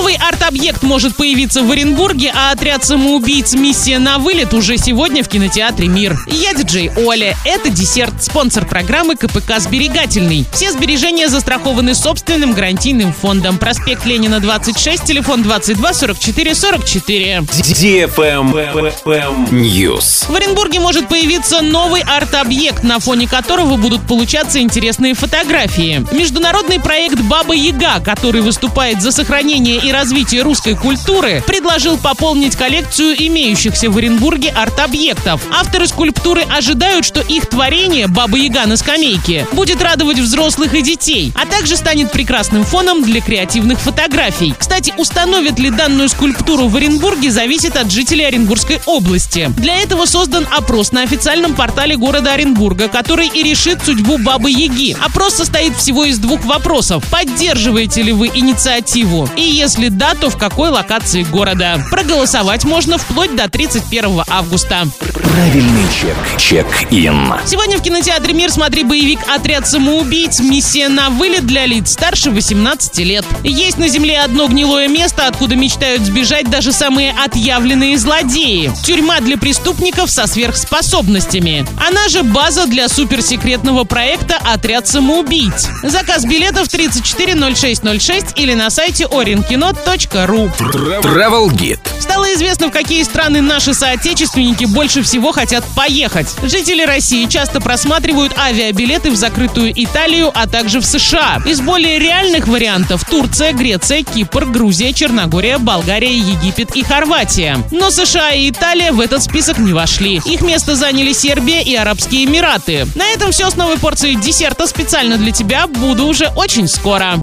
Новый арт-объект может появиться в Оренбурге, а отряд самоубийц «Миссия на вылет» уже сегодня в кинотеатре «Мир». Я диджей Оля. Это десерт, спонсор программы КПК «Сберегательный». Все сбережения застрахованы собственным гарантийным фондом. Проспект Ленина, 26, телефон 22 44 44. News. В Оренбурге может появиться новый арт-объект, на фоне которого будут получаться интересные фотографии. Международный проект «Баба Яга», который выступает за сохранение и развитие русской культуры, предложил пополнить коллекцию имеющихся в Оренбурге арт-объектов. Авторы скульптуры ожидают, что их творение «Баба Яга на скамейке» будет радовать взрослых и детей, а также станет прекрасным фоном для креативных фотографий. Кстати, установят ли данную скульптуру в Оренбурге, зависит от жителей Оренбургской области. Для этого создан опрос на официальном портале города Оренбурга, который и решит судьбу Бабы Яги. Опрос состоит всего из двух вопросов. Поддерживаете ли вы инициативу? И если да, то в какой локации города? Проголосовать можно вплоть до 31 августа. Правильный чек. Чек-ин. Сегодня в кинотеатре «Мир» смотри боевик «Отряд самоубийц. Миссия на вылет» для лиц старше 18 лет. Есть на земле одно гнилое место, откуда мечтают сбежать даже самые отъявленные злодеи. Тюрьма для преступников со сверхспособностями. Она же база для суперсекретного проекта «Отряд самоубийц». Заказ билетов 340606 или на сайте orinkino.ru. Travel Guide. Стало известно, в какие страны наши соотечественники больше всего хотят поехать. Жители России часто просматривают авиабилеты в закрытую Италию, а также в США. Из более реальных вариантов Турция, Греция, Кипр, Грузия, Черногория, Болгария, Египет и Хорватия. Но США и Италия в этот список не вошли. Их место заняли Сербия и Арабские Эмираты. На этом все с новой порцией десерта специально для тебя. Буду уже очень скоро.